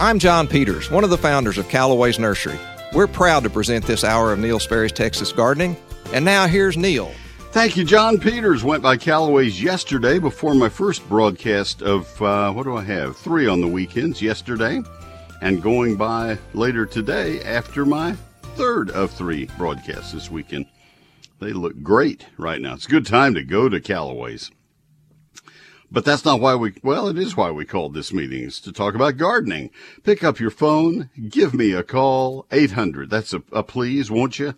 I'm John Peters, one of the founders of Callaway's Nursery. We're proud to present this hour of Neil Sperry's Texas Gardening. And now here's Neil. Thank you, John Peters. Went by Callaway's yesterday before my first broadcast of, uh, what do I have? Three on the weekends yesterday, and going by later today after my third of three broadcasts this weekend. They look great right now. It's a good time to go to Callaway's. But that's not why we, well, it is why we called this meeting, is to talk about gardening. Pick up your phone, give me a call, 800. That's a, a please, won't you?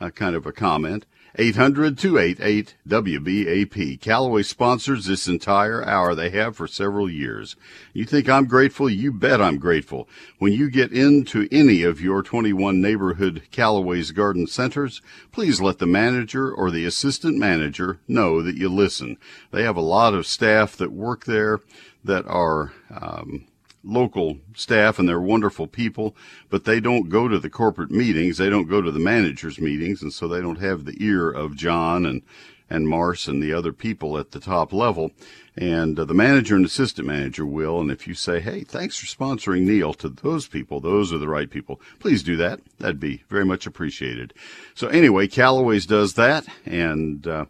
Uh, kind of a comment. 800-288-WBAP. Callaway sponsors this entire hour. They have for several years. You think I'm grateful? You bet I'm grateful. When you get into any of your 21 neighborhood Callaway's garden centers, please let the manager or the assistant manager know that you listen. They have a lot of staff that work there that are, um, local staff and they're wonderful people, but they don't go to the corporate meetings. They don't go to the managers meetings. And so they don't have the ear of John and, and Mars and the other people at the top level. And uh, the manager and assistant manager will. And if you say, Hey, thanks for sponsoring Neil to those people, those are the right people. Please do that. That'd be very much appreciated. So anyway, Callaway's does that. And, uh,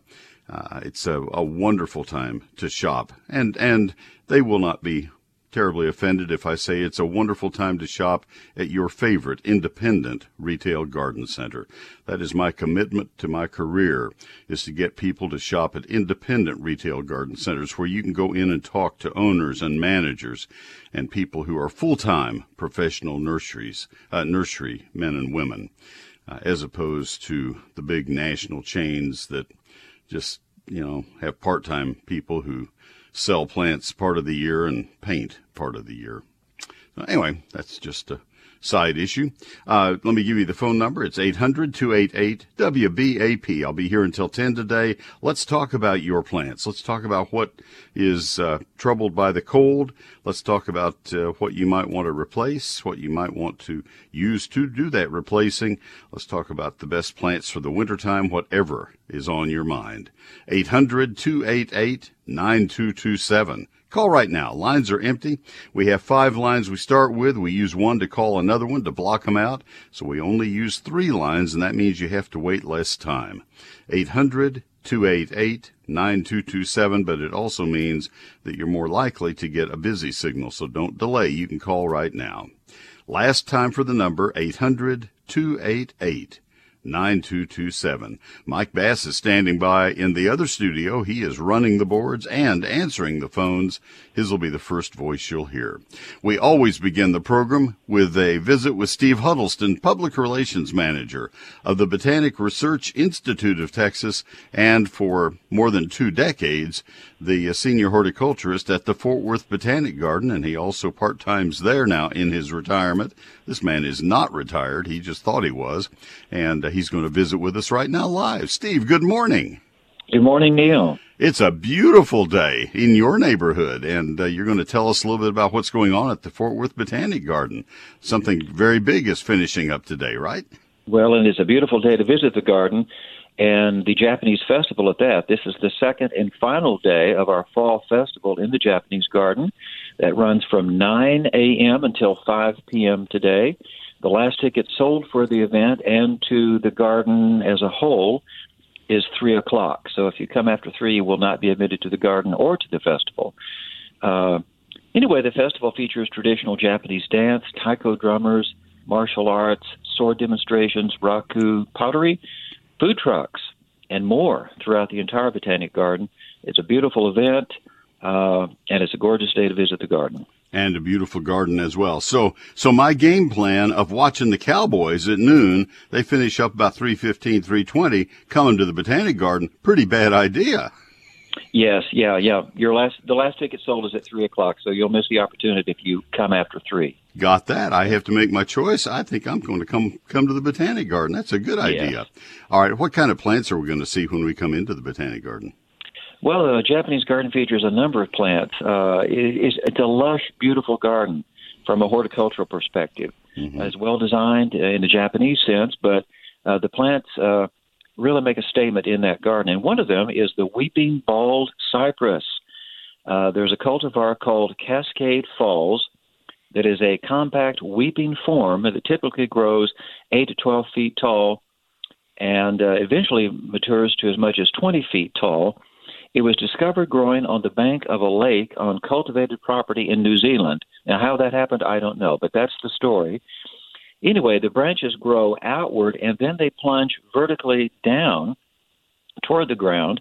uh, it's a, a wonderful time to shop and, and they will not be terribly offended if I say it's a wonderful time to shop at your favorite independent retail garden center. That is my commitment to my career is to get people to shop at independent retail garden centers where you can go in and talk to owners and managers and people who are full-time professional nurseries, uh, nursery men and women, uh, as opposed to the big national chains that just, you know, have part-time people who sell plants part of the year and paint part of the year. Anyway, that's just a side issue. Uh, let me give you the phone number. It's 800-288-WBAP. I'll be here until 10 today. Let's talk about your plants. Let's talk about what is uh, troubled by the cold. Let's talk about uh, what you might want to replace, what you might want to use to do that replacing. Let's talk about the best plants for the wintertime, whatever is on your mind. 800-288-9227. Call right now. Lines are empty. We have five lines we start with. We use one to call another one to block them out. So we only use three lines, and that means you have to wait less time. 800 288 9227, but it also means that you're more likely to get a busy signal. So don't delay. You can call right now. Last time for the number 800 288 9227. Mike Bass is standing by in the other studio. He is running the boards and answering the phones. His will be the first voice you'll hear. We always begin the program with a visit with Steve Huddleston, Public Relations Manager of the Botanic Research Institute of Texas, and for more than two decades, the senior horticulturist at the Fort Worth Botanic Garden, and he also part-times there now in his retirement. This man is not retired. He just thought he was. And uh, he's going to visit with us right now live. Steve, good morning. Good morning, Neil. It's a beautiful day in your neighborhood, and uh, you're going to tell us a little bit about what's going on at the Fort Worth Botanic Garden. Something very big is finishing up today, right? Well, and it's a beautiful day to visit the garden and the Japanese festival at that. This is the second and final day of our fall festival in the Japanese garden that runs from 9 a.m. until 5 p.m. today. The last ticket sold for the event and to the garden as a whole is 3 o'clock. So if you come after 3, you will not be admitted to the garden or to the festival. Uh, anyway, the festival features traditional Japanese dance, taiko drummers, martial arts, sword demonstrations, raku, pottery, food trucks, and more throughout the entire Botanic Garden. It's a beautiful event, uh, and it's a gorgeous day to visit the garden. And a beautiful garden as well. So, so my game plan of watching the Cowboys at noon, they finish up about 315, 320, coming to the Botanic Garden, pretty bad idea. Yes, yeah, yeah. Your last, the last ticket sold is at three o'clock, so you'll miss the opportunity if you come after three. Got that. I have to make my choice. I think I'm going to come come to the Botanic Garden. That's a good idea. Yes. All right. What kind of plants are we going to see when we come into the Botanic Garden? Well, the Japanese garden features a number of plants. Uh, it, it's a lush, beautiful garden from a horticultural perspective. Mm-hmm. It's well designed in the Japanese sense, but uh, the plants uh, really make a statement in that garden. And one of them is the weeping bald cypress. Uh, there's a cultivar called Cascade Falls that is a compact weeping form that typically grows 8 to 12 feet tall and uh, eventually matures to as much as 20 feet tall. It was discovered growing on the bank of a lake on cultivated property in New Zealand. Now, how that happened, I don't know, but that's the story. Anyway, the branches grow outward and then they plunge vertically down toward the ground.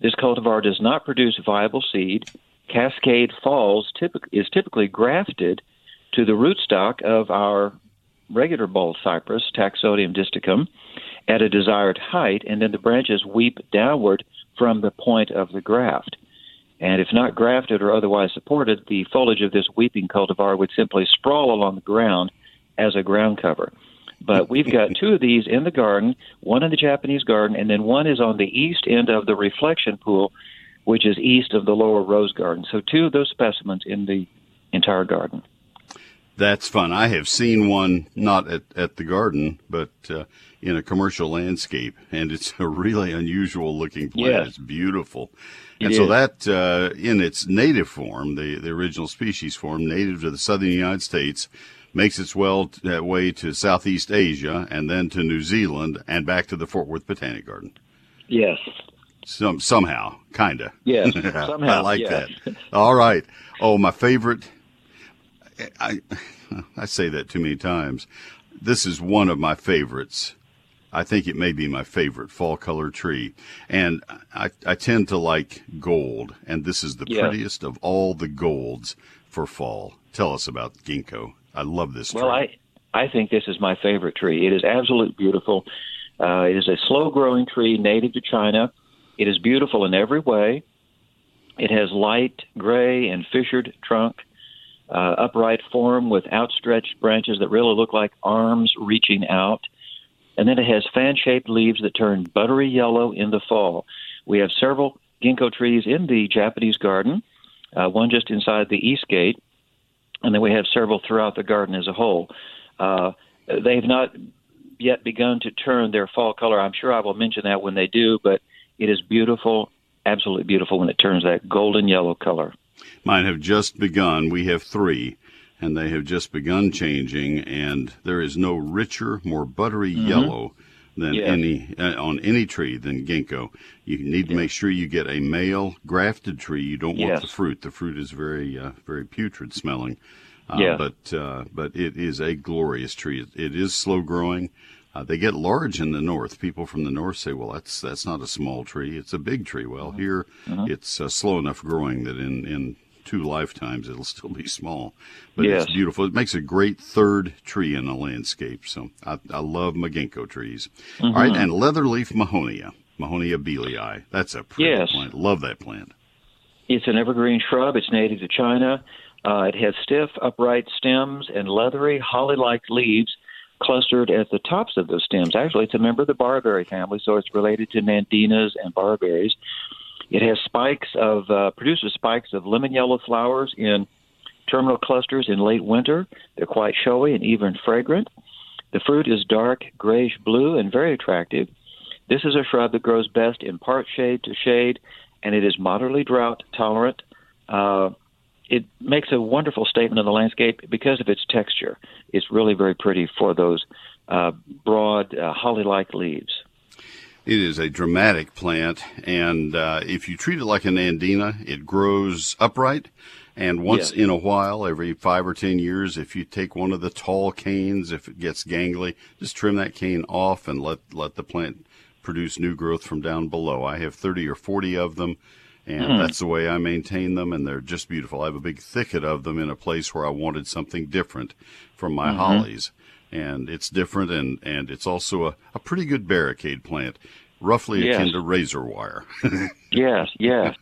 This cultivar does not produce viable seed. Cascade Falls is typically grafted to the rootstock of our regular bald cypress, Taxodium distichum, at a desired height, and then the branches weep downward from the point of the graft. And if not grafted or otherwise supported, the foliage of this weeping cultivar would simply sprawl along the ground as a ground cover. But we've got two of these in the garden, one in the Japanese garden, and then one is on the east end of the reflection pool, which is east of the lower rose garden. So two of those specimens in the entire garden. That's fun. I have seen one not at, at the garden, but uh, in a commercial landscape, and it's a really unusual looking plant. Yes. It's beautiful. It and so is. that, uh, in its native form, the, the original species form, native to the southern United States, makes its well, uh, way to Southeast Asia and then to New Zealand and back to the Fort Worth Botanic Garden. Yes. Some, somehow, kinda. Yes. Somehow. I like yes. that. All right. Oh, my favorite. I I say that too many times. This is one of my favorites. I think it may be my favorite fall color tree, and I I tend to like gold, and this is the Yeah. prettiest of all the golds for fall. Tell us about ginkgo. I love this tree. Well, tree. I I think this is my favorite tree. It is absolutely beautiful. Uh, it is a slow growing tree native to China. It is beautiful in every way. It has light gray and fissured trunk, uh, upright form with outstretched branches that really look like arms reaching out. And then it has fan shaped leaves that turn buttery yellow in the fall. We have several ginkgo trees in the Japanese garden, uh, one just inside the east gate, and then we have several throughout the garden as a whole. Uh, they've not yet begun to turn their fall color. I'm sure I will mention that when they do, but it is beautiful, absolutely beautiful when it turns that golden yellow color. Mine have just begun. We have three, and they have just begun changing. And there is no richer, more buttery yellow than Yeah. any uh, on any tree than ginkgo. You need to make sure you get a male grafted tree. You don't want the fruit. The fruit is very uh, very putrid smelling. Uh, Yeah. But uh, but it is a glorious tree. It is slow growing. Uh, they get large in the north. People from the north say, "Well, that's that's not a small tree; it's a big tree." Well, Mm-hmm. here it's uh, slow enough growing that in in two lifetimes it'll still be small, but Yes. it's beautiful. It makes a great third tree in a landscape. So I, I love my trees. All right, Mm-hmm. and leatherleaf mahonia, mahonia bealei. That's a pretty Yes. plant. Love that plant. It's an evergreen shrub. It's native to China. Uh, it has stiff, upright stems and leathery, holly like leaves clustered at the tops of those stems. Actually, it's a member of the barberry family, so it's related to nandinas and barberries. It has spikes of, uh, produces spikes of lemon yellow flowers in terminal clusters in late winter. They're quite showy and even fragrant. The fruit is dark grayish blue and very attractive. This is a shrub that grows best in part shade to shade, and it is moderately drought tolerant. Uh, it makes a wonderful statement of the landscape because of its texture. It's really very pretty for those uh, broad uh, holly-like leaves. It is a dramatic plant, and uh, if you treat it like a nandina, it grows upright. And once Yeah. in a while, every five or ten years, if you take one of the tall canes, if it gets gangly, just trim that cane off and let let the plant produce new growth from down below. I have thirty or forty of them, and hmm. that's the way I maintain them, and they're just beautiful. I have a big thicket of them in a place where I wanted something different from my mm-hmm. hollies, and it's different, and and it's also a, a pretty good barricade plant, roughly Yes. akin to razor wire. Yes, yes,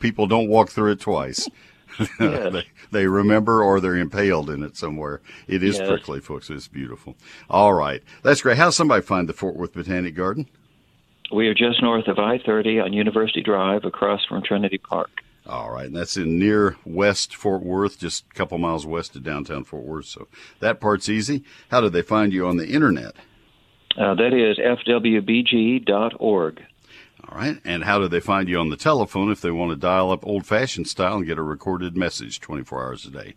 People don't walk through it twice. yes. they, they remember or they're impaled in it somewhere. It is Yes. prickly, folks. It's beautiful. All right. That's great. How does somebody find the Fort Worth Botanic Garden? We are just north of I-30 on University Drive, across from Trinity Park. All right. And that's in near West Fort Worth, just a couple miles west of downtown Fort Worth. So that part's easy. How did they find you on the internet? Uh, that is fwbg.org. All right. And how do they find you on the telephone if they want to dial up old fashioned style and get a recorded message 24 hours a day?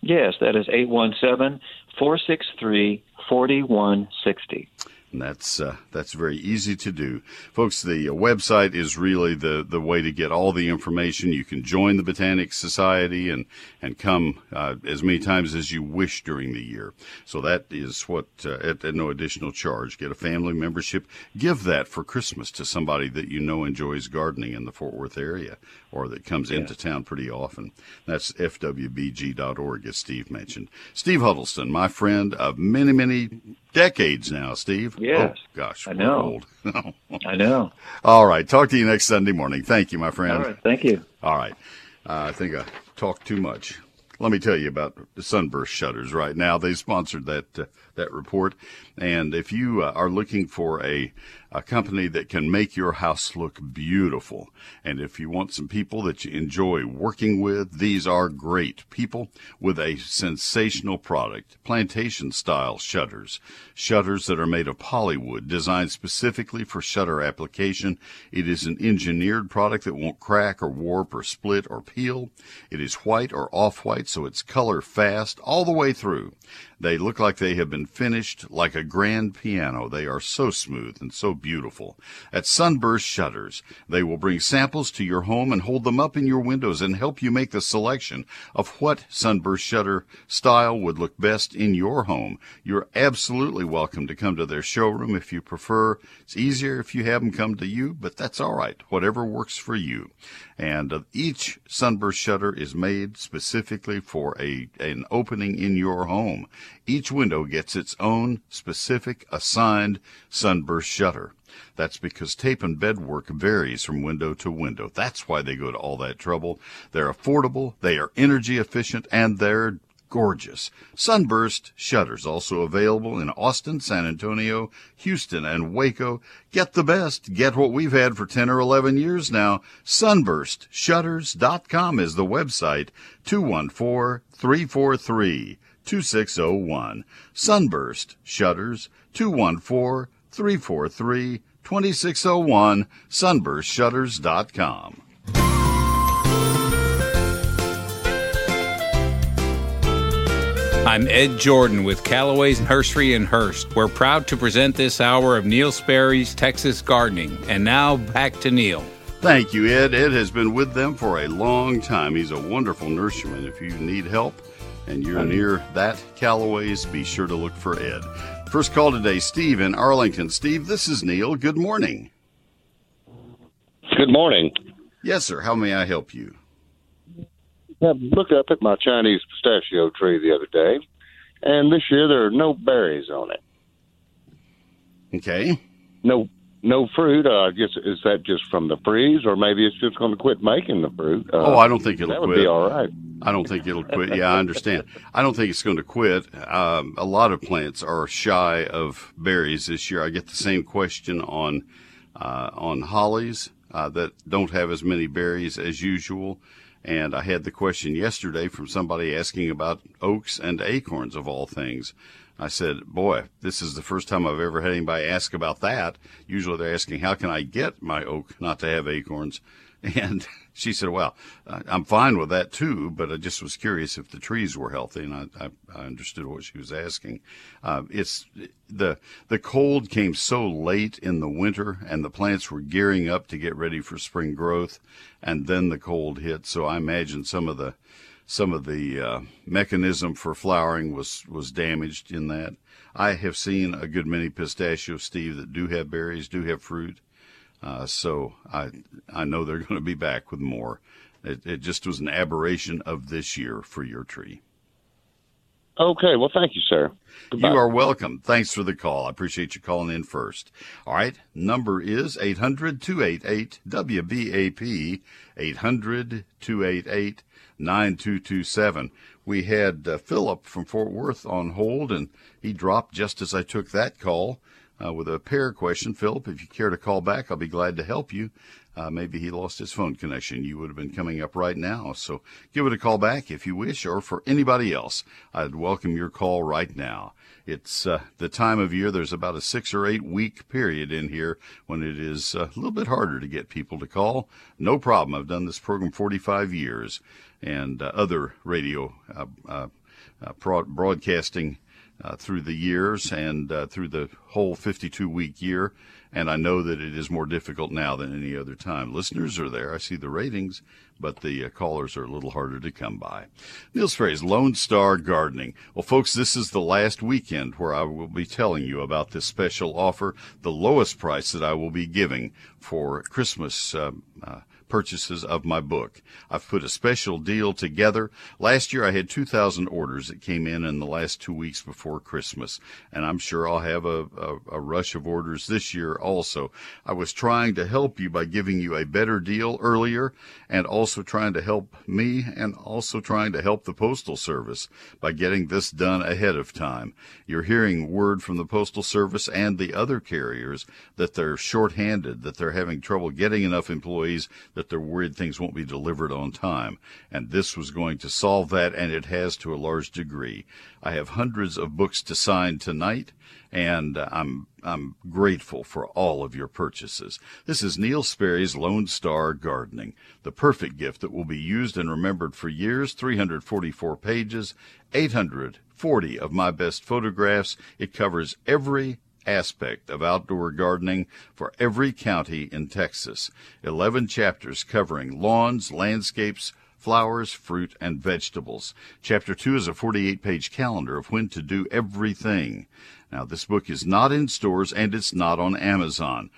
Yes, that is 817 463 4160 and that's uh, that's very easy to do, folks. The uh, website is really the the way to get all the information. You can join the Botanic Society and and come uh, as many times as you wish during the year. So that is what uh, at, at, no additional charge. Get a family membership. Give that for Christmas to somebody that you know enjoys gardening in the Fort Worth area or that comes yeah. into town pretty often. That's fwbg.org, as Steve mentioned. Steve Huddleston, my friend of many many decades now, Steve. Yes. Oh, gosh, I know. I know. All right. Talk to you next Sunday morning. Thank you, my friend. All right. Thank you. All right. Uh, I think I talked too much. Let me tell you about the Sunburst Shutters right now. They sponsored that uh, that report, and if you uh, are looking for a a company that can make your house look beautiful. And if you want some people that you enjoy working with, these are great people with a sensational product. Plantation style shutters. Shutters that are made of polywood, designed specifically for shutter application. It is an engineered product that won't crack or warp or split or peel. It is white or off white, so it's color fast all the way through. They look like they have been finished like a grand piano. They are so smooth and so beautiful. At Sunburst Shutters, they will bring samples to your home and hold them up in your windows and help you make the selection of what Sunburst shutter style would look best in your home. You're absolutely welcome to come to their showroom if you prefer. It's easier if you have them come to you, but that's all right. Whatever works for you. And each Sunburst shutter is made specifically for a an opening in your home. Each window gets its own specific assigned sunburst shutter. That's because tape and bed work varies from window to window. That's why they go to all that trouble. They're affordable, they are energy efficient, and they're gorgeous. Sunburst shutters also available in Austin, San Antonio, Houston, and Waco. Get the best. Get what we've had for 10 or 11 years now. Sunburstshutters.com is the website. 214 343 2601. Sunburst Shutters 214 343 2601. Sunburstshutters.com. I'm Ed Jordan with Callaway's Nursery in Hurst. We're proud to present this hour of Neil Sperry's Texas Gardening. And now back to Neil. Thank you, Ed. Ed has been with them for a long time. He's a wonderful nurseryman. If you need help, and you're near that Callaway's, be sure to look for Ed. First call today, Steve in Arlington. Steve, this is Neil. Good morning. Good morning. Yes, sir. How may I help you? I looked up at my Chinese pistachio tree the other day, and this year there are no berries on it. Okay. No, no fruit. Uh, I guess is that just from the freeze, or maybe it's just going to quit making the fruit? Uh, oh, I don't think it'll. That would quit. be all right. I don't think it'll quit. Yeah, I understand. I don't think it's going to quit. Um, a lot of plants are shy of berries this year. I get the same question on uh, on hollies uh, that don't have as many berries as usual. And I had the question yesterday from somebody asking about oaks and acorns of all things. I said, boy, this is the first time I've ever had anybody ask about that. Usually they're asking, how can I get my oak not to have acorns? And she said, well, I'm fine with that too, but I just was curious if the trees were healthy. And I, I, I understood what she was asking. Uh, it's the, the cold came so late in the winter and the plants were gearing up to get ready for spring growth. And then the cold hit. So I imagine some of the, some of the uh, mechanism for flowering was was damaged in that. I have seen a good many pistachios, Steve, that do have berries, do have fruit. Uh, so I I know they're going to be back with more. It, it just was an aberration of this year for your tree. Okay, well, thank you, sir. Goodbye. You are welcome. Thanks for the call. I appreciate you calling in first. All right, number is 800 288 WBAP, 800 288 9227. We had uh, Philip from Fort Worth on hold, and he dropped just as I took that call uh, with a pair question. Philip, if you care to call back, I'll be glad to help you. Uh, maybe he lost his phone connection. You would have been coming up right now. So give it a call back if you wish, or for anybody else, I'd welcome your call right now. It's uh, the time of year, there's about a six or eight week period in here when it is uh, a little bit harder to get people to call. No problem. I've done this program 45 years and uh, other radio uh, uh, broadcasting uh, through the years and uh, through the whole 52 week year. And I know that it is more difficult now than any other time. Listeners are there. I see the ratings, but the uh, callers are a little harder to come by. Neil's phrase, Lone Star Gardening. Well, folks, this is the last weekend where I will be telling you about this special offer, the lowest price that I will be giving for Christmas uh, uh, purchases of my book. I've put a special deal together. Last year I had 2,000 orders that came in in the last two weeks before Christmas, and I'm sure I'll have a, a, a, rush of orders this year also. I was trying to help you by giving you a better deal earlier and also trying to help me and also trying to help the Postal Service by getting this done ahead of time. You're hearing word from the Postal Service and the other carriers that they're shorthanded, that they're having trouble getting enough employees that they're worried things won't be delivered on time. And this was going to solve that, and it has to a large degree. I have hundreds of books to sign tonight, and uh, I'm I'm grateful for all of your purchases. This is Neil Sperry's Lone Star Gardening, the perfect gift that will be used and remembered for years. 344 pages, 840 of my best photographs. It covers every aspect of outdoor gardening for every county in Texas. 11 chapters covering lawns, landscapes, flowers, fruit, and vegetables. Chapter 2 is a 48 page calendar of when to do everything. Now, this book is not in stores and it's not on Amazon.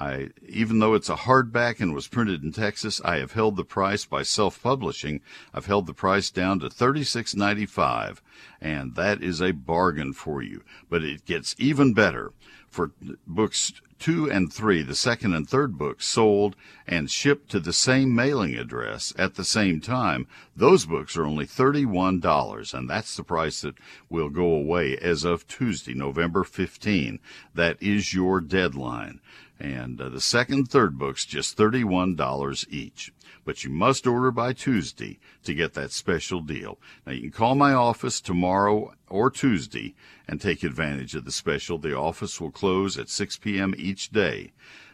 I, even though it's a hardback and was printed in Texas, I have held the price by self-publishing. I've held the price down to $36.95, and that is a bargain for you. But it gets even better for books two and three, the second and third books sold and shipped to the same mailing address at the same time. Those books are only $31, and that's the price that will go away as of Tuesday, November 15. That is your deadline. And uh, the second third books just $31 each. But you must order by Tuesday to get that special deal. Now you can call my office tomorrow or Tuesday and take advantage of the special. The office will close at 6 p.m. each day.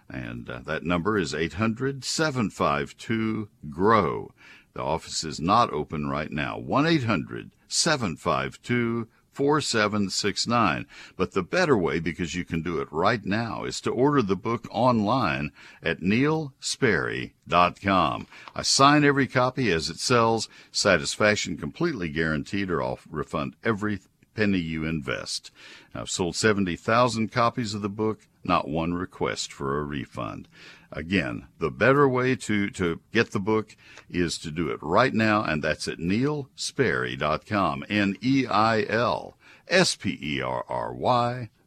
And uh, that number is 800 752 GROW. The office is not open right now. 1 800 752 4769. But the better way, because you can do it right now, is to order the book online at neilsperry.com. I sign every copy as it sells, satisfaction completely guaranteed, or I'll refund every penny you invest. I've sold 70,000 copies of the book, not one request for a refund. Again, the better way to, to get the book is to do it right now, and that's at neilsperry.com. N E I L S P E R R Y.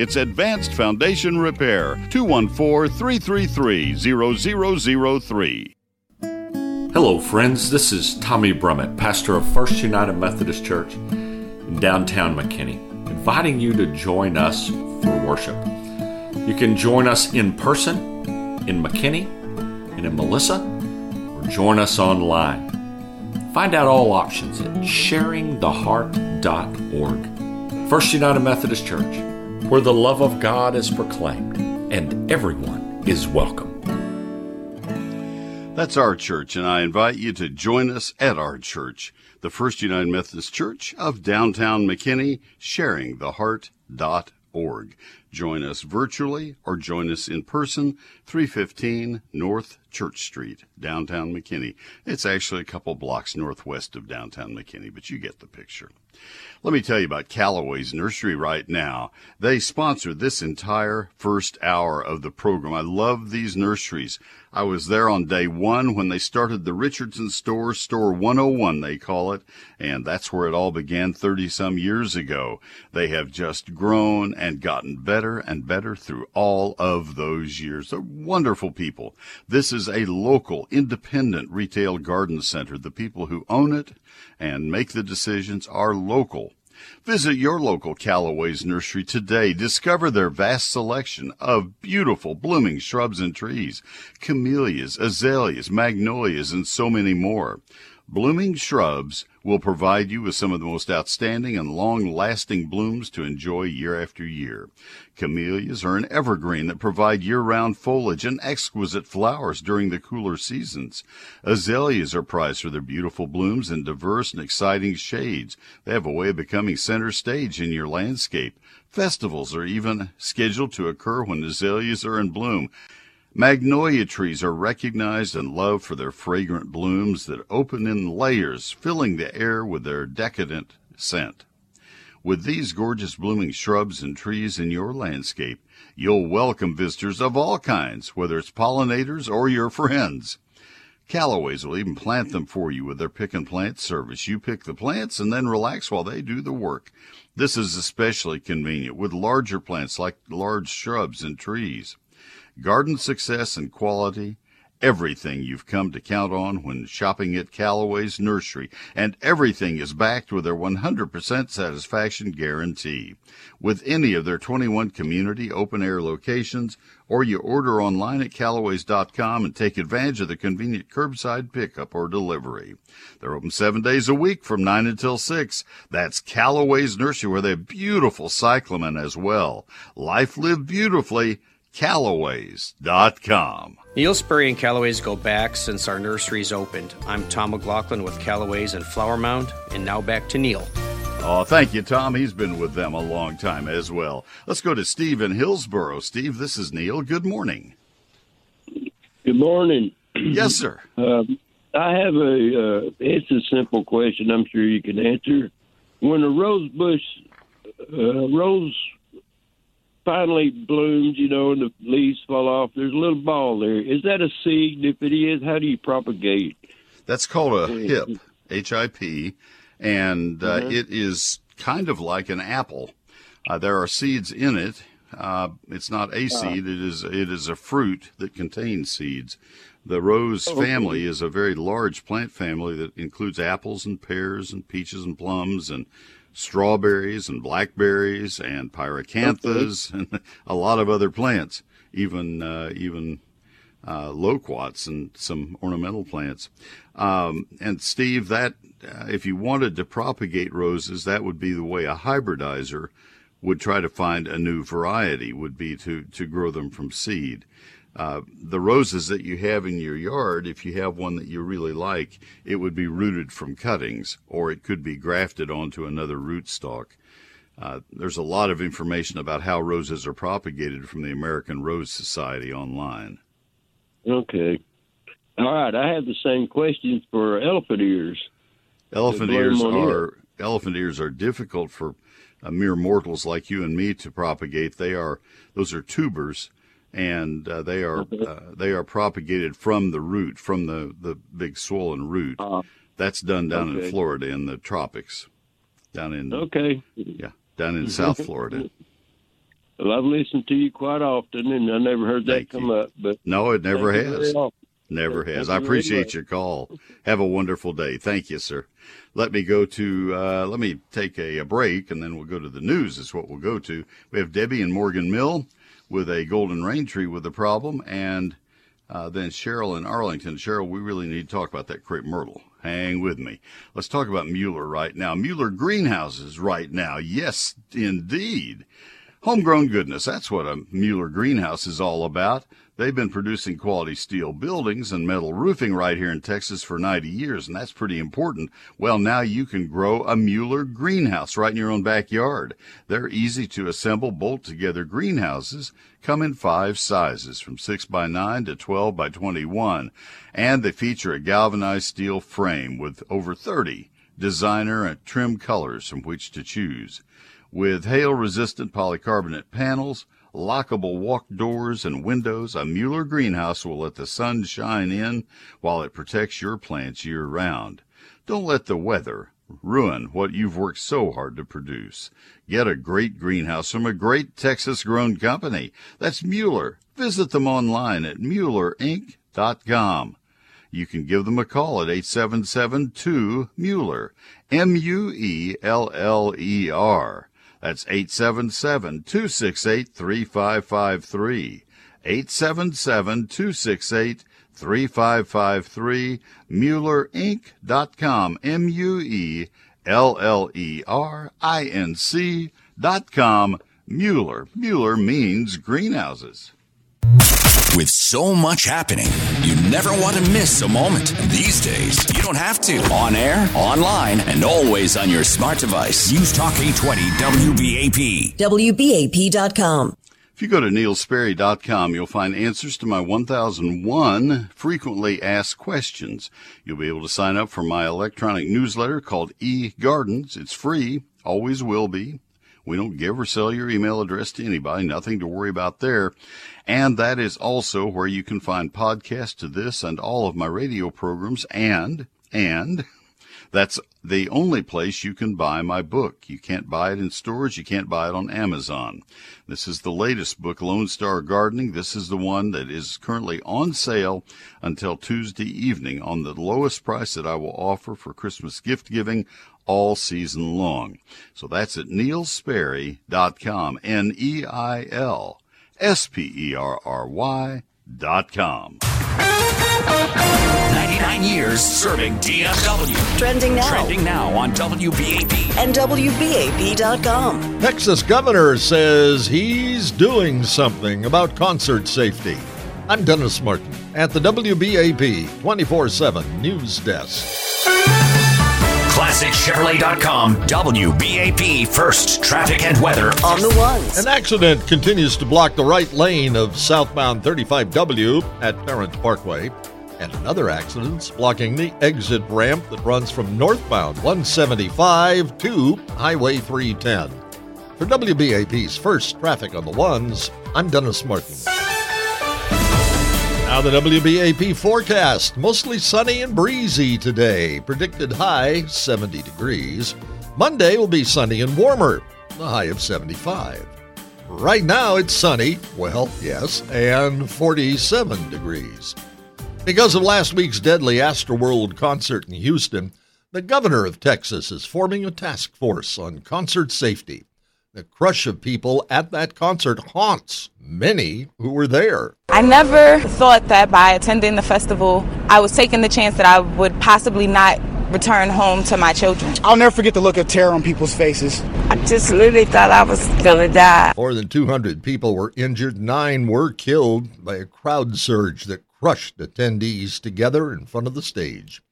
it's Advanced Foundation Repair 214 333 0003. Hello, friends. This is Tommy Brummett, pastor of First United Methodist Church in downtown McKinney, inviting you to join us for worship. You can join us in person in McKinney and in Melissa, or join us online. Find out all options at sharingtheheart.org. First United Methodist Church, where the love of God is proclaimed and everyone is welcome. That's our church, and I invite you to join us at our church, the First United Methodist Church of downtown McKinney, sharingtheheart.org. Join us virtually or join us in person, 315 North Church Street, downtown McKinney. It's actually a couple blocks northwest of downtown McKinney, but you get the picture. Let me tell you about Callaway's Nursery right now. They sponsor this entire first hour of the program. I love these nurseries. I was there on day one when they started the Richardson store, Store 101, they call it, and that's where it all began 30 some years ago. They have just grown and gotten better and better through all of those years. They're wonderful people. This is a local, independent retail garden center. The people who own it and make the decisions are local. Visit your local Callaway's nursery today. Discover their vast selection of beautiful blooming shrubs and trees, camellias, azaleas, magnolias, and so many more. Blooming shrubs will provide you with some of the most outstanding and long lasting blooms to enjoy year after year. Camellias are an evergreen that provide year round foliage and exquisite flowers during the cooler seasons. Azaleas are prized for their beautiful blooms in diverse and exciting shades. They have a way of becoming center stage in your landscape. Festivals are even scheduled to occur when azaleas are in bloom. Magnolia trees are recognized and loved for their fragrant blooms that open in layers, filling the air with their decadent scent. With these gorgeous blooming shrubs and trees in your landscape, you'll welcome visitors of all kinds, whether it's pollinators or your friends. Callaway's will even plant them for you with their pick and plant service. You pick the plants and then relax while they do the work. This is especially convenient with larger plants like large shrubs and trees garden success and quality, everything you've come to count on when shopping at Callaway's Nursery, and everything is backed with their 100% satisfaction guarantee. With any of their 21 community open air locations, or you order online at callaways.com and take advantage of the convenient curbside pickup or delivery. They're open seven days a week from 9 until 6. That's Callaway's Nursery where they have beautiful cyclamen as well. Life lived beautifully Callaways.com. Neil Sperry and Callaways go back since our nurseries opened. I'm Tom McLaughlin with Callaways and Flower Mound, and now back to Neil. Oh, thank you, Tom. He's been with them a long time as well. Let's go to Steve in Hillsboro. Steve, this is Neil. Good morning. Good morning. Yes, sir. Um, I have a. Uh, it's a simple question. I'm sure you can answer. When a rose bush, uh, rose finally blooms, you know, and the leaves fall off, there's a little ball there. Is that a seed? If it is, how do you propagate? That's called a hip, H I P, and uh, Mhm. it is kind of like an apple. Uh, there are seeds in it. Uh, it's not a seed. It is it is a fruit that contains seeds. The rose Oh, family is a very large plant family that includes apples and pears and peaches and plums and strawberries and blackberries and pyracanthus and a lot of other plants, even uh, even uh, loquats and some ornamental plants. Um, and Steve, that uh, if you wanted to propagate roses, that would be the way a hybridizer would try to find a new variety. Would be to to grow them from seed. Uh, the roses that you have in your yard, if you have one that you really like, it would be rooted from cuttings, or it could be grafted onto another rootstock. Uh, there's a lot of information about how roses are propagated from the American Rose Society online. Okay. All right. I have the same question for elephant ears. Elephant ears are elephant ears are difficult for uh, mere mortals like you and me to propagate. They are those are tubers, and uh, they are uh, they are propagated from the root, from the the big swollen root. That's done down okay. in Florida in the tropics, down in Okay. yeah down in South Florida. Well, I've listened to you quite often, and I never heard that Thank come you. up. But No, it never Thank you very has. Never has. I appreciate your call. Have a wonderful day. Thank you, sir. Let me go to, uh, let me take a, a break and then we'll go to the news is what we'll go to. We have Debbie and Morgan Mill with a golden rain tree with a problem and uh, then Cheryl in Arlington. Cheryl, we really need to talk about that crepe myrtle. Hang with me. Let's talk about Mueller right now. Mueller greenhouses right now. Yes, indeed. Homegrown goodness. That's what a Mueller greenhouse is all about. They've been producing quality steel buildings and metal roofing right here in Texas for 90 years, and that's pretty important. Well, now you can grow a Mueller greenhouse right in your own backyard. They're easy to assemble, bolt together greenhouses, come in five sizes from 6 by 9 to 12 by 21, and they feature a galvanized steel frame with over 30 designer and trim colors from which to choose. With hail resistant polycarbonate panels, lockable walk doors and windows, a Mueller greenhouse will let the sun shine in while it protects your plants year round. Don't let the weather ruin what you've worked so hard to produce. Get a great greenhouse from a great Texas grown company. That's Mueller. Visit them online at MuellerInc.com. you can give them a call at 877-2-MUELLER, M-U-E-L-L-E-R. That's 877-268-3553. 877-268-3553, MuellerInc.com, M-U-E-L-L-E-R-I-N-C dot com. Mueller. Mueller means greenhouses. With so much happening, you never want to miss a moment. And these days, you don't have to. On air, online, and always on your smart device. News Talk 820 WBAP. WBAP.com. If you go to neilsperry.com, you'll find answers to my 1001 frequently asked questions. You'll be able to sign up for my electronic newsletter called eGardens. It's free, always will be. We don't give or sell your email address to anybody, nothing to worry about there. And that is also where you can find podcasts to this and all of my radio programs and, and that's the only place you can buy my book. You can't buy it in stores. You can't buy it on Amazon. This is the latest book, Lone Star Gardening. This is the one that is currently on sale until Tuesday evening on the lowest price that I will offer for Christmas gift giving all season long. So that's at neilsperry.com. N-E-I-L S-P-E-R-R-Y dot com. 99 years serving DFW. Trending now. Trending now on WBAP. And WBAP.com. Texas governor says he's doing something about concert safety. I'm Dennis Martin at the WBAP 24 7 News Desk. ClassicChevrolet.com, WBAP First Traffic and Weather. On the ones. An accident continues to block the right lane of southbound 35W at Parent Parkway, and another accident's blocking the exit ramp that runs from northbound 175 to Highway 310. For WBAP's First Traffic on the Ones, I'm Dennis Martin. Now, the WBAP forecast mostly sunny and breezy today. Predicted high 70 degrees. Monday will be sunny and warmer, the high of 75. Right now it's sunny, well, yes, and 47 degrees. Because of last week's deadly Astroworld concert in Houston, the governor of Texas is forming a task force on concert safety. The crush of people at that concert haunts many who were there. I never thought that by attending the festival, I was taking the chance that I would possibly not return home to my children. I'll never forget the look of terror on people's faces. I just literally thought I was gonna die. More than 200 people were injured, nine were killed by a crowd surge that crushed attendees together in front of the stage.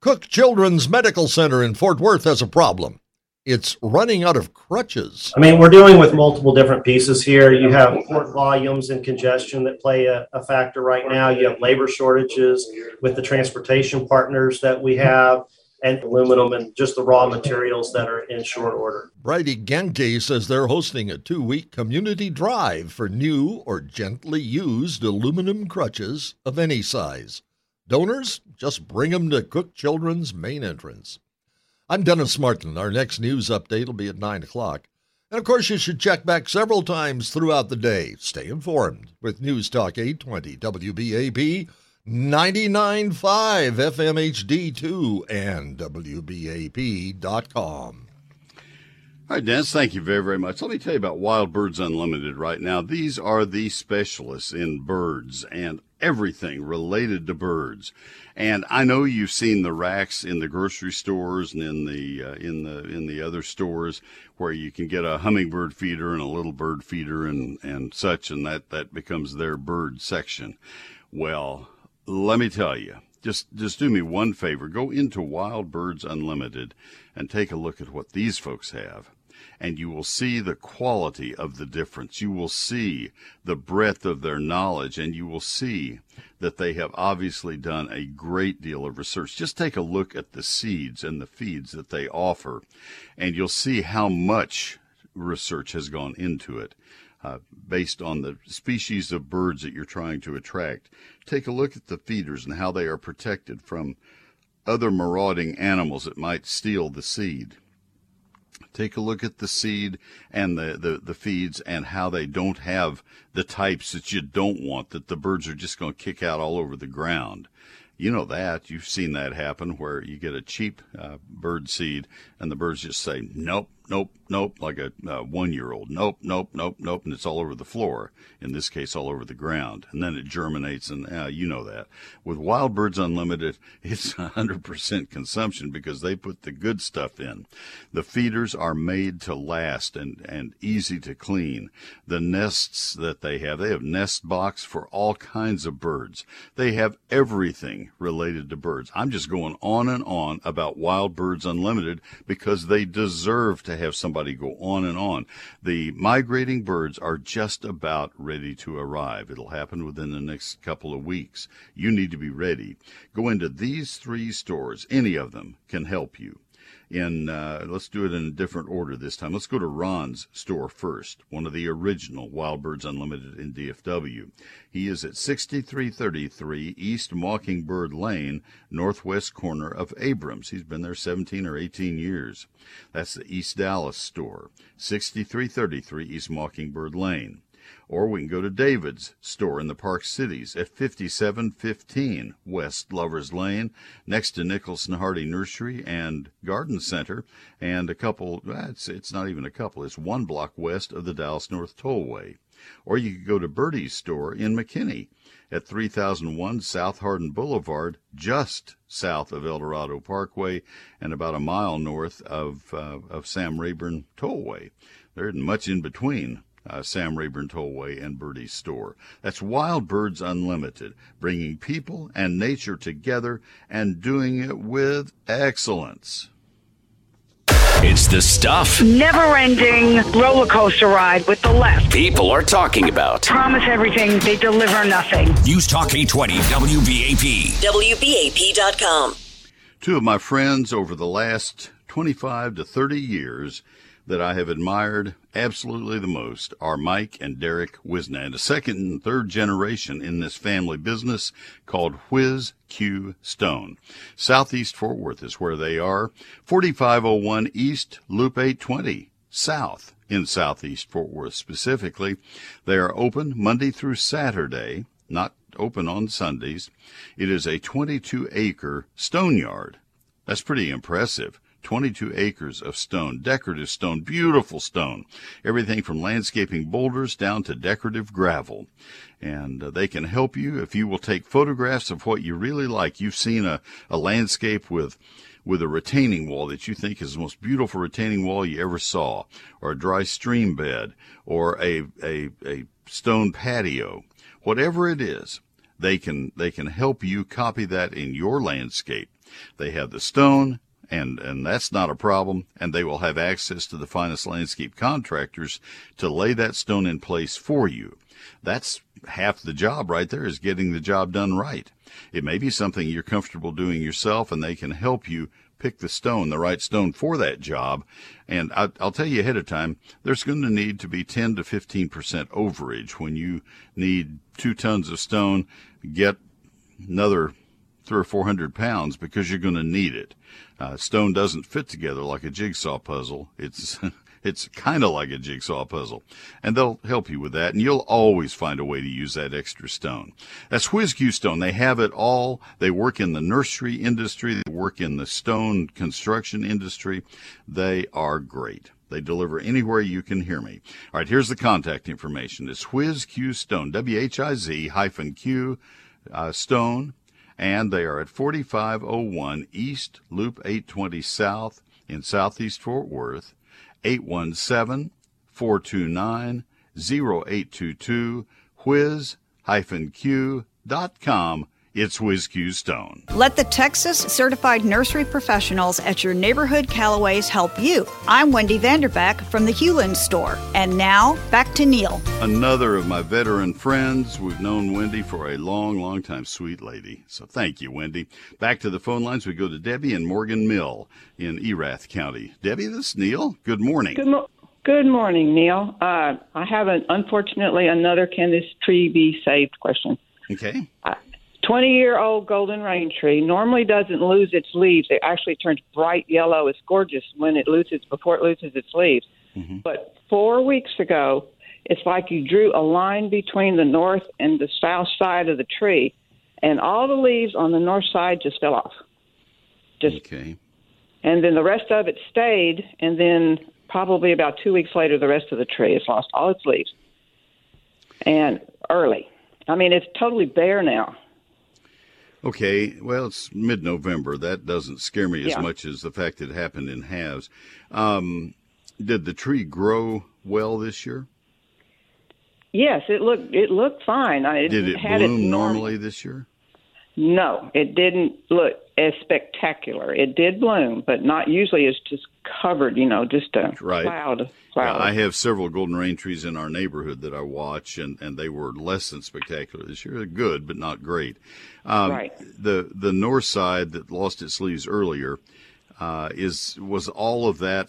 Cook Children's Medical Center in Fort Worth has a problem it's running out of crutches. I mean, we're dealing with multiple different pieces here. You have port volumes and congestion that play a, a, factor right now. You have labor shortages with the transportation partners that we have. And aluminum and just the raw materials that are in short order. Bridie Genke says they're hosting a two week community drive for new or gently used aluminum crutches of any size. Donors, just bring them to Cook Children's main entrance. I'm Dennis Martin. Our next news update will be at 9 o'clock. And of course, you should check back several times throughout the day. Stay informed with News Talk 820 WBAP 99.5 FM HD2 and WBAP.com. All right, Dennis, thank you very, very much. Let me tell you about Wild Birds Unlimited right now. These are the specialists in birds and everything related to birds. And I know you've seen the racks in the grocery stores and in the uh, in the in the other stores where you can get a hummingbird feeder and a little bird feeder and and such, and that that becomes their bird section. Well, let me tell you, just just do me one favor, go into Wild Birds Unlimited and take a look at what these folks have and you will see the quality of the difference. You will see the breadth of their knowledge, and you will see that they have obviously done a great deal of research. Just take a look at the seeds and the feeds that they offer, and you'll see how much research has gone into it. Uh, based on the species of birds that you're trying to attract. Take a look at the feeders and how they are protected from other marauding animals that might steal the seed. Take a look at the seed and the, the, the feeds and how they don't have the types that you don't want, that the birds are just going to kick out all over the ground. You know that. You've seen that happen where you get a cheap uh, bird seed and the birds just say, nope, nope, nope, like a uh, one year old. Nope, nope, nope, nope. And it's all over the floor. In this case, all over the ground. And then it germinates, and uh, you know that. With Wild Birds Unlimited, it's 100% consumption because they put the good stuff in. The feeders are made to last and, and easy to clean. The nests that they have, they have nest box for all kinds of birds. They have everything related to birds. I'm just going on and on about Wild Birds Unlimited because they deserve to have somebody go on and on. The migrating birds are just about ready to arrive. It'll happen within the next couple of weeks. You need to be ready. Go into these three stores. Any of them can help you in uh, let's do it in a different order this time. Let's go to Ron's store first, one of the original Wild Birds Unlimited in DFW. He is at 6333 East Mockingbird Lane, northwest corner of Abrams. He's been there 17 or 18 years. That's the East Dallas store, 6333 East Mockingbird Lane. Or we can go to David's store in the Park Cities at 5715 West Lovers Lane, next to Nicholson Hardie Nursery and Garden Center, and a couple, it's, it's not even a couple, it's one block west of the Dallas North Tollway. Or you could go to Birdie's store in McKinney at 3001 South Hardin Boulevard, just south of El Dorado Parkway and about a mile north of, uh, of Sam Rayburn Tollway. There isn't much in between uh, Sam Rayburn Tollway and Birdie's store. That's Wild Birds Unlimited, bringing people and nature together and doing it with excellence. It's the stuff Never ending roller coaster ride with the left. people are talking about. Promise everything, they deliver nothing. News Talk 820 WBAP. WBAP.com. Two of my friends over the last 25 to 30 years that I have admired absolutely the most are Mike and Derek Wisnand, a second and third generation in this family business called Whiz Q Stone. Southeast Fort Worth is where they are, 4501 East Loop 820 South in Southeast Fort Worth specifically. They are open Monday through Saturday, not open on Sundays. It is a 22 acre stone yard. That's pretty impressive. 22 acres of stone, decorative stone, beautiful stone, everything from landscaping boulders down to decorative gravel. And uh, they can help you if you will take photographs of what you really like. You've seen a, a landscape with with a retaining wall that you think is the most beautiful retaining wall you ever saw, or a dry stream bed, or a, a, a stone patio, whatever it is, they can, they can help you copy that in your landscape. They have the stone, and and that's not a problem and they will have access to the finest landscape contractors to lay that stone in place for you. That's half the job right there is getting the job done right. It may be something you're comfortable doing yourself and they can help you pick the stone the right stone for that job. And I, will tell you ahead of time there's going to need to be 10 to 15 percent overage when you need two tons of stone get another three or four hundred pounds because you're going to need it uh, stone doesn't fit together like a jigsaw puzzle. It's it's kind of like a jigsaw puzzle, and they'll help you with that. And you'll always find a way to use that extra stone. That's WhizQ Stone. They have it all. They work in the nursery industry. They work in the stone construction industry. They are great. They deliver anywhere you can hear me. All right, here's the contact information. It's WhizQ Stone, W-H-I-Z hyphen Q uh, Stone and they are at 4501 East Loop 820 South in Southeast Fort Worth, 817 429 0822 whiz-q.com it's WhizQ Stone. Let the Texas certified nursery professionals at your neighborhood Callaways help you. I'm Wendy Vanderbeck from the Hulen store. And now, back to Neil. Another of my veteran friends. We've known Wendy for a long, long time. Sweet lady. So thank you, Wendy. Back to the phone lines. We go to Debbie and Morgan Mill in Erath County. Debbie, this is Neil. Good morning. Good, mo- good morning, Neil. Uh, I have an unfortunately another can this tree be saved question. Okay. 20 year old golden rain tree normally doesn't lose its leaves. It actually turns bright yellow. It's gorgeous when it loses before it loses its leaves. Mm-hmm. But four weeks ago, it's like you drew a line between the north and the south side of the tree, and all the leaves on the north side just fell off. Just okay. And then the rest of it stayed, and then probably about two weeks later, the rest of the tree has lost all its leaves. And early. I mean, it's totally bare now. Okay, well, it's mid November. That doesn't scare me as Yeah. much as the fact that it happened in halves. Um, did the tree grow well this year? Yes, it looked it looked fine. I, Did it bloom norm- normally this year? No, it didn't look as spectacular. It did bloom, but not usually. It's just covered, you know, just a Right. cloud. Cloud. I have several golden rain trees in our neighborhood that I watch, and, and they were less than spectacular this year. They're good, but not great. Um, Right. The the north side that lost its leaves earlier uh, is was all of that.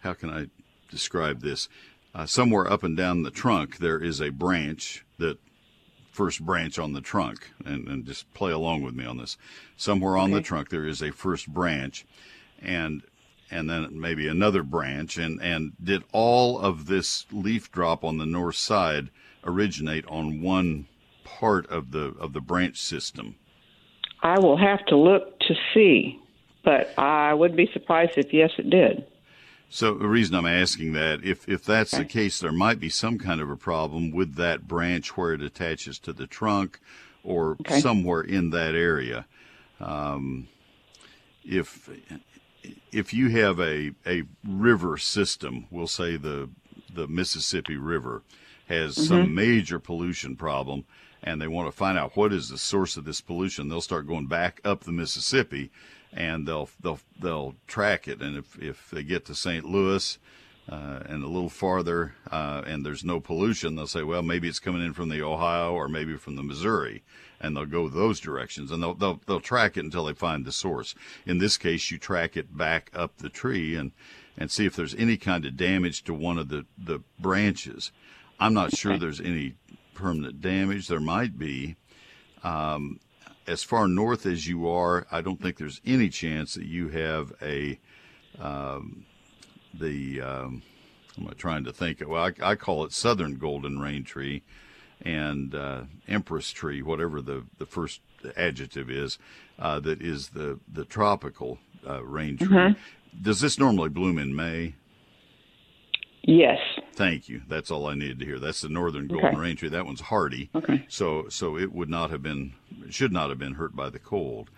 How can I describe this? Uh, somewhere up and down the trunk, there is a branch that first branch on the trunk, and, and just play along with me on this. Somewhere on the trunk, there is a first branch, and and then maybe another branch, and and did all of this leaf drop on the north side originate on one part of the of the branch system? I will have to look to see, but I would be surprised if yes, it did. So the reason I'm asking that, if if that's the case, there might be some kind of a problem with that branch where it attaches to the trunk, or Okay. somewhere in that area. Um, if if you have a a river system, we'll say the the Mississippi River has some Mhm. major pollution problem, and they want to find out what is the source of this pollution, they'll start going back up the Mississippi, and they'll they'll they'll track it. And if if they get to St. Louis. Uh, and a little farther, uh, and there's no pollution, they'll say, well, maybe it's coming in from the Ohio or maybe from the Missouri, and they'll go those directions, and they'll they'll they'll track it until they find the source. In this case, you track it back up the tree and and see if there's any kind of damage to one of the the branches. I'm not sure there's any permanent damage. There might be. Um, as far north as you are, I don't think there's any chance that you have a um, the um, I'm trying to think. Well, I, I call it southern golden rain tree and uh, empress tree, whatever the, the first adjective is, uh, that is the the tropical uh, rain tree. Mhm. Does this normally bloom in May? Yes. Thank you. That's all I needed to hear. That's the northern golden Okay. rain tree. That one's hardy. Okay. So so it would not have been should not have been hurt by the cold.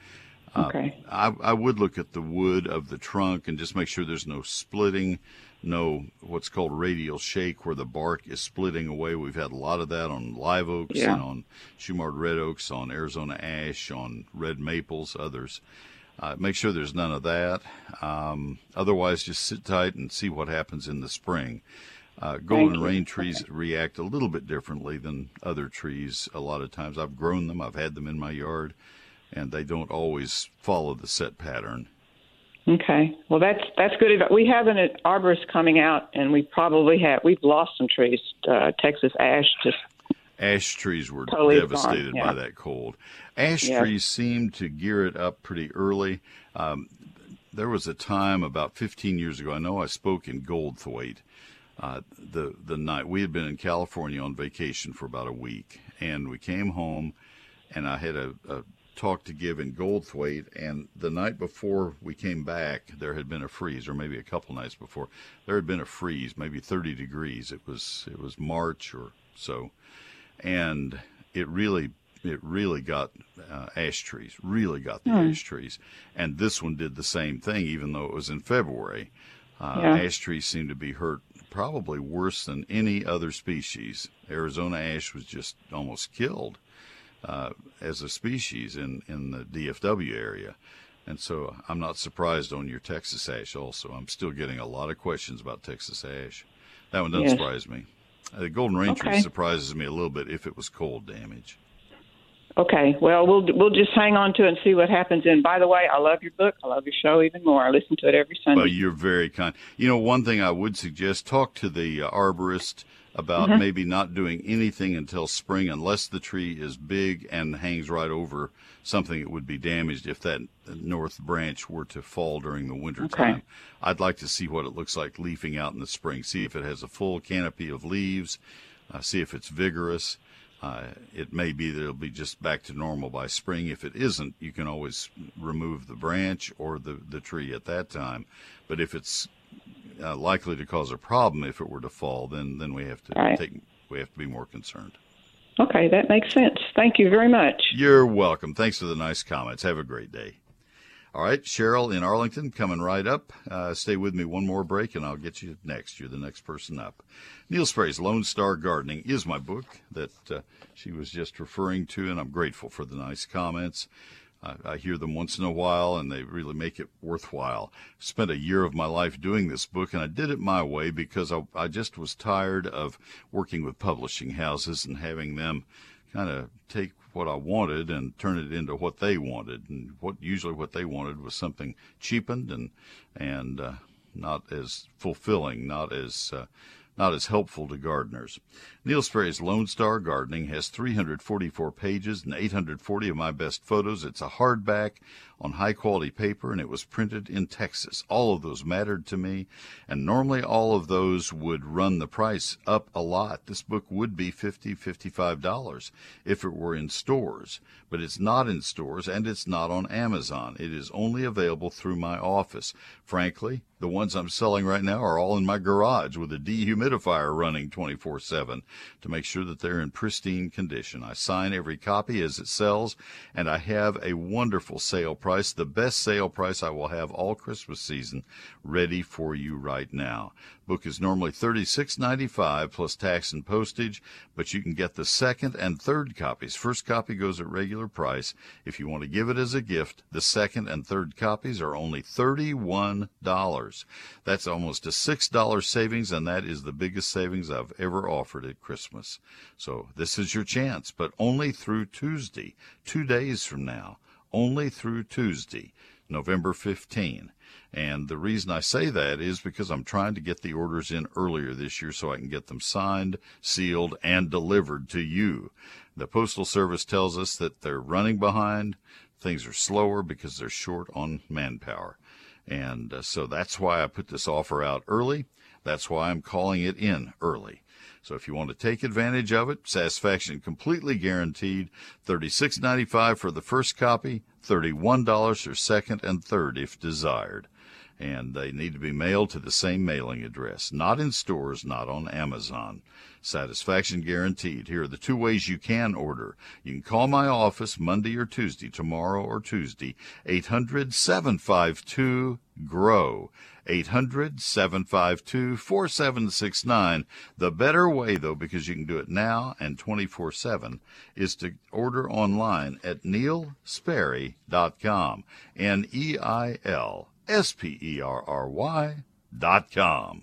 Uh, Okay. I, I would look at the wood of the trunk and just make sure there's no splitting, no what's called radial shake where the bark is splitting away. We've had a lot of that on live oaks Yeah. and on Shumard red oaks, on Arizona ash, on red maples, others. Uh, make sure there's none of that. Um, otherwise, just sit tight and see what happens in the spring. Uh, golden rain trees react a little bit differently than other trees. A lot of times, I've grown them, I've had them in my yard, and they don't always follow the set pattern. Okay. Well, that's that's good. advice. We have an arborist coming out, and we probably have we've lost some trees. Uh, Texas ash just Ash trees were Totally devastated yeah. by that cold. Ash Yeah. trees seem to gear it up pretty early. Um, there was a time about 15 years ago. I know I spoke in Goldthwaite. Uh, the the night we had been in California on vacation for about a week, and we came home, and I had a, a talk to give in Goldthwaite. And the night before we came back, there had been a freeze, or maybe a couple nights before, there had been a freeze, maybe 30 degrees. It was it was March or so, and it really it really got uh, ash trees, really got the Hmm. ash trees, and this one did the same thing, even though it was in February. Uh, Yeah. Ash trees seem to be hurt probably worse than any other species. Arizona ash was just almost killed uh, as a species in, in the DFW area. And so I'm not surprised on your Texas ash also. I'm still getting a lot of questions about Texas ash. That one doesn't Yes. surprise me. Uh, The golden rain tree Okay. surprises me a little bit if it was cold damage. okay. Well, we'll we'll just hang on to it and see what happens. And by the way, I love your book. I love your show even more. I listen to it every Sunday. Well, you're very kind. You know, one thing I would suggest: talk to the uh, arborist about Mhm. maybe not doing anything until spring, unless the tree is big and hangs right over something that would be damaged if that north branch were to fall during the winter Okay. time. I'd like to see what it looks like leafing out in the spring. See if it has a full canopy of leaves. Uh, see if it's vigorous. uh, it may be that it'll be just back to normal by spring. If it isn't, you can always remove the branch or the, the tree at that time. But if it's uh, likely to cause a problem if it were to fall, then then we have to Right. take we have to be more concerned. Okay, that makes sense. Thank you very much. You're welcome. Thanks for the nice comments. Have a great day. All right, Cheryl in Arlington coming right up. Uh, stay with me one more break and I'll get you next. You're the next person up. Neil Sperry's Lone Star Gardening is my book that uh, she was just referring to, and I'm grateful for the nice comments. I, hear them once in a while, and they really make it worthwhile. Spent a year of my life doing this book, and I did it my way because I, I just was tired of working with publishing houses and having them kind of take what I wanted and turn it into what they wanted, and what usually what they wanted was something cheapened and and uh, not as fulfilling, not as uh, not as helpful to gardeners. Neil Sperry's Lone Star Gardening has 344 pages and 840 of my best photos. It's a hardback on high quality paper and it was printed in Texas. All of those mattered to me and normally all of those would run the price up a lot. This book would be 50 $55 if it were in stores, but it's not in stores and it's not on Amazon. It is only available through my office. Frankly, the ones I'm selling right now are all in my garage with a dehumidifier running 24 7 to make sure that they're in pristine condition. I sign every copy as it sells, and I have a wonderful sale price, the best sale price I will have all Christmas season, ready for you right now. Book is normally $36.95 plus tax and postage, but you can get the second and third copies. First copy goes at regular price. If you want to give it as a gift, the second and third copies are only $31. That's almost a $6 savings, and that is the biggest savings I've ever offered at Christmas. So this is your chance, but only through Tuesday, two days from now, only through Tuesday, November 15. And the reason I say that is because I'm trying to get the orders in earlier this year so I can get them signed, sealed, and delivered to you. The Postal Service tells us that they're running behind. Things are slower because they're short on manpower. And uh, so that's why I put this offer out early. That's why I'm calling it in early. So if you want to take advantage of it, satisfaction completely guaranteed. $36.95 for the first copy, $31 for second and third if desired. And they need to be mailed to the same mailing address, not in stores, not on Amazon. Satisfaction guaranteed. Here are the two ways you can order. You can call my office Monday or Tuesday, tomorrow or Tuesday, 800 752 GROW. 800 752 4769. The better way, though, because you can do it now and 24 7, is to order online at neilsperry.com. N E I L S P E R R Y dot com.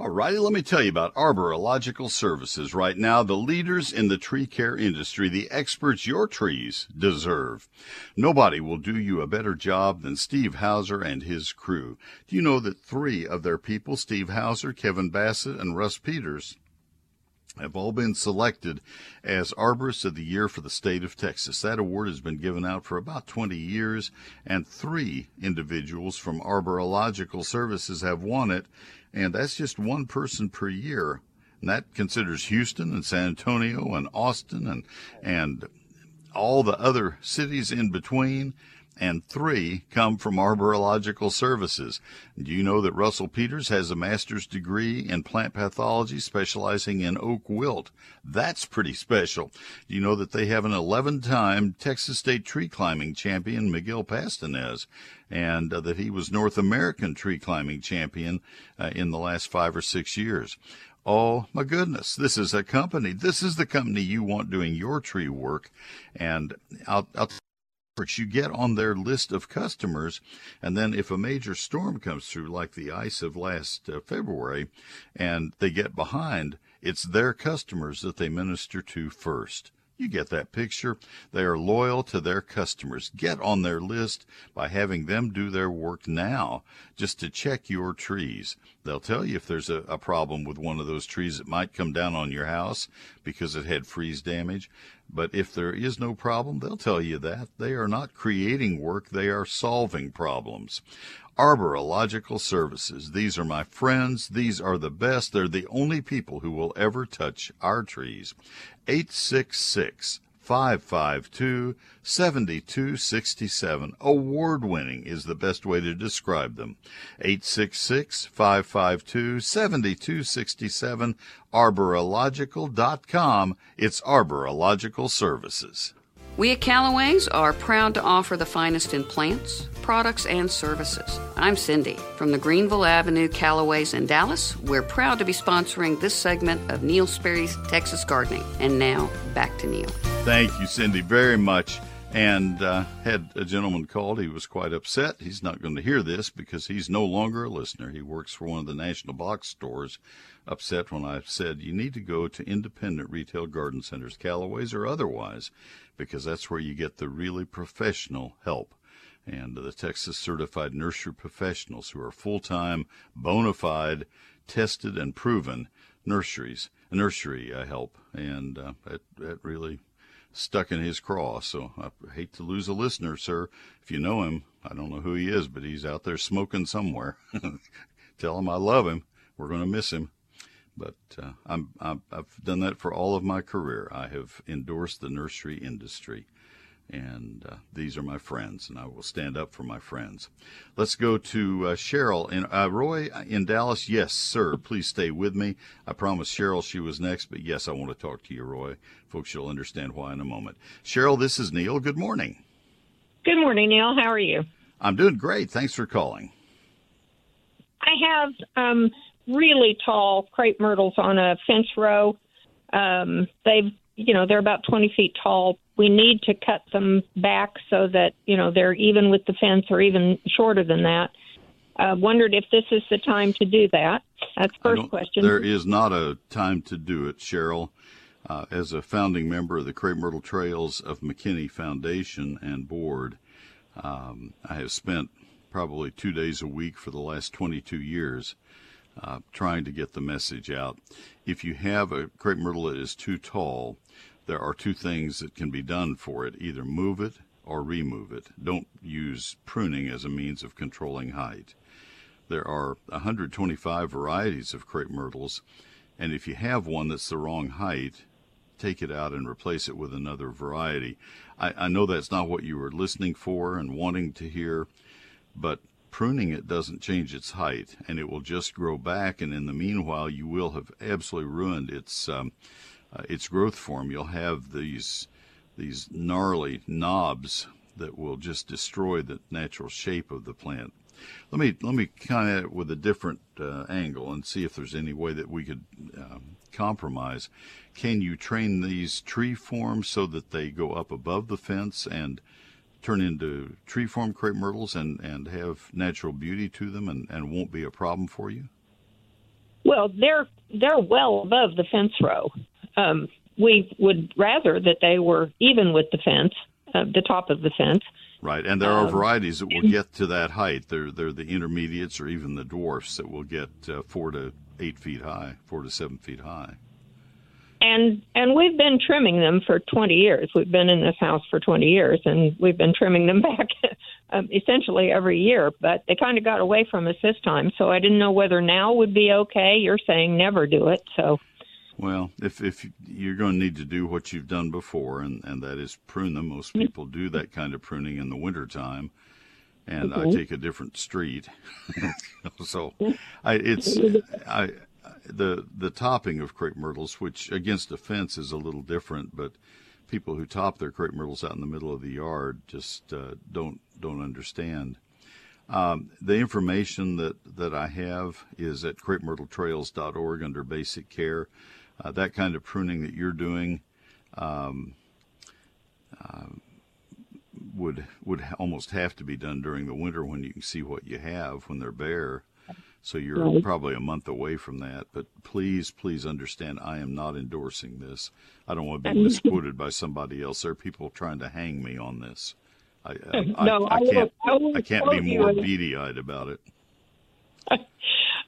All righty, let me tell you about Arborilogical Services. Right now, the leaders in the tree care industry, the experts your trees deserve. Nobody will do you a better job than Steve Hauser and his crew. Do you know that three of their people, Steve Hauser, Kevin Bassett, and Russ Peters, have all been selected as Arborists of the Year for the state of Texas. That award has been given out for about 20 years, and three individuals from Arborilogical Services have won it, and that's just one person per year. And that considers Houston and San Antonio and Austin and and all the other cities in between. And three come from arborilogical Services. Do you know that Russell Peters has a master's degree in plant pathology specializing in oak wilt? That's pretty special. Do you know that they have an 11 time Texas State tree climbing champion, Miguel Pastanez, and uh, that he was North American tree climbing champion uh, in the last five or six years? Oh my goodness, this is a company. This is the company you want doing your tree work. And I'll, I'll you get on their list of customers, and then if a major storm comes through, like the ice of last uh, February, and they get behind, it's their customers that they minister to first. You get that picture. They are loyal to their customers. Get on their list by having them do their work now just to check your trees. They'll tell you if there's a, a, problem with one of those trees that might come down on your house because it had freeze damage. But if there is no problem, they'll tell you that. They are not creating work, they are solving problems. Arborilogical Services. These are my friends. These are the best. They're the only people who will ever touch our trees. 866 552 7267. Award winning is the best way to describe them. 866 552 7267. Arborilogical.com. It's Arborilogical Services. We at Callaway's are proud to offer the finest in plants, products, and services. I'm Cindy from the Greenville Avenue Callaway's in Dallas. We're proud to be sponsoring this segment of Neil Sperry's Texas Gardening. And now, back to Neil. Thank you, Cindy, very much. And uh, had a gentleman called. He was quite upset. He's not going to hear this because he's no longer a listener. He works for one of the national box stores. Upset when I said you need to go to independent retail garden centers, Callaway's or otherwise, because that's where you get the really professional help. And the Texas certified nursery professionals who are full time, bona fide, tested, and proven nurseries, nursery uh, help. And uh, that, that really stuck in his craw. So I hate to lose a listener, sir. If you know him, I don't know who he is, but he's out there smoking somewhere. Tell him I love him. We're going to miss him. But uh, I'm, i have done that for all of my career. I have endorsed the nursery industry. And uh, these are my friends, and I will stand up for my friends. Let's go to uh, Cheryl. And uh, Roy in Dallas, yes, sir. Please stay with me. I promised Cheryl she was next, but yes, I want to talk to you, Roy. Folks, you'll understand why in a moment. Cheryl, this is Neil. Good morning. Good morning, Neil. How are you? I'm doing great. Thanks for calling. I have um, really tall crepe myrtles on a fence row. Um, they've, you know, they're about 20 feet tall. We need to cut them back so that, you know, they're even with the fence or even shorter than that. Uh, wondered if this is the time to do that. That's first question. There is not a time to do it, Cheryl. Uh, as a founding member of the Crape Myrtle Trails of McKinney Foundation and Board, um, I have spent probably two days a week for the last 22 years uh, trying to get the message out. If you have a crepe myrtle that is too tall, there are two things that can be done for it either move it or remove it. Don't use pruning as a means of controlling height. There are 125 varieties of crepe myrtles, and if you have one that's the wrong height, take it out and replace it with another variety. I, I know that's not what you were listening for and wanting to hear, but pruning it doesn't change its height and it will just grow back and in the meanwhile you will have absolutely ruined its um, uh, its growth form. You'll have these these gnarly knobs that will just destroy the natural shape of the plant. Let me let me kind of with a different uh, angle and see if there's any way that we could um, compromise. Can you train these tree forms so that they go up above the fence and turn into tree form crepe myrtles and, and have natural beauty to them and, and won't be a problem for you? Well, they're they're well above the fence row. Um, we would rather that they were even with the fence, uh, the top of the fence. Right, and there are um, varieties that will get to that height. They're they're the intermediates or even the dwarfs that will get uh, four to eight feet high, four to seven feet high and and we've been trimming them for 20 years. We've been in this house for 20 years, and we've been trimming them back um, essentially every year. But they kind of got away from us this time, so I didn't know whether now would be okay. You're saying never do it, so. Well, if if you're going to need to do what you've done before, and and that is prune them. Most mm-hmm. people do that kind of pruning in the wintertime and mm-hmm. I take a different street. so I, it's I the the topping of crepe myrtles, which against a fence is a little different, but people who top their crepe myrtles out in the middle of the yard just uh, don't don't understand. Um, the information that, that I have is at crapemyrtletrails.org under basic care. Uh, that kind of pruning that you're doing um, uh, would would almost have to be done during the winter when you can see what you have when they're bare. So you're Right. probably a month away from that. But please, please understand, I am not endorsing this. I don't want to be misquoted by somebody else. There are people trying to hang me on this. I, I, No, I, I will- can't. I will I can't be more beady-eyed about it.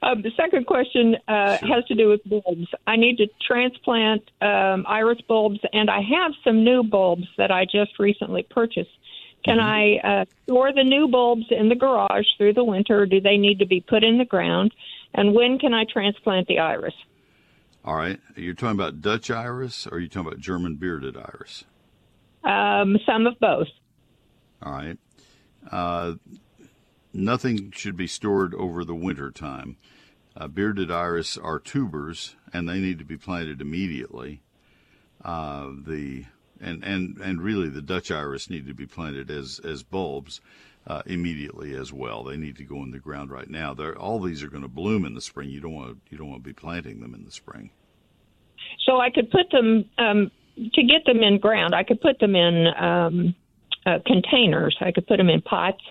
Um, the second question uh, has to do with bulbs. I need to transplant um, iris bulbs, and I have some new bulbs that I just recently purchased. Can Mm-hmm. I uh, store the new bulbs in the garage through the winter? Or do they need to be put in the ground? And when can I transplant the iris? All right. You're talking about Dutch iris, or are you talking about German bearded iris? Um, some of both. All right. Uh, nothing should be stored over the winter time. Uh, bearded iris are tubers, and they need to be planted immediately. Uh, the and, and and really the Dutch iris need to be planted as as bulbs uh, immediately as well. They need to go in the ground right now. They're, all these are going to bloom in the spring. You don't want to, you don't want to be planting them in the spring. So I could put them um, to get them in ground. I could put them in um, uh, containers. I could put them in pots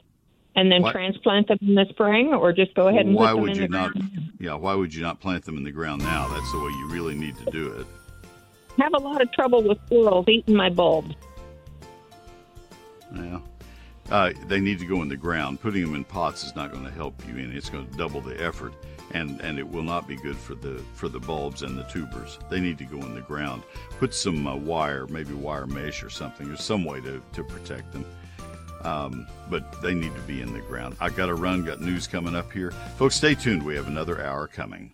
and then transplant them in the spring, or just go ahead and why put them would in you the not? ground. Yeah, why would you not plant them in the ground now? That's the way you really need to do it. Have a lot of trouble with squirrels eating my bulbs. Yeah. Uh, they need to go in the ground. Putting them in pots is not going to help you any. It's going to double the effort, and, and it will not be good for the for the bulbs and the tubers. They need to go in the ground. Put some uh, wire, maybe wire mesh or something. There's some way to, to protect them. Um, but they need to be in the ground. I got to run. Got news coming up here, folks. Stay tuned. We have another hour coming.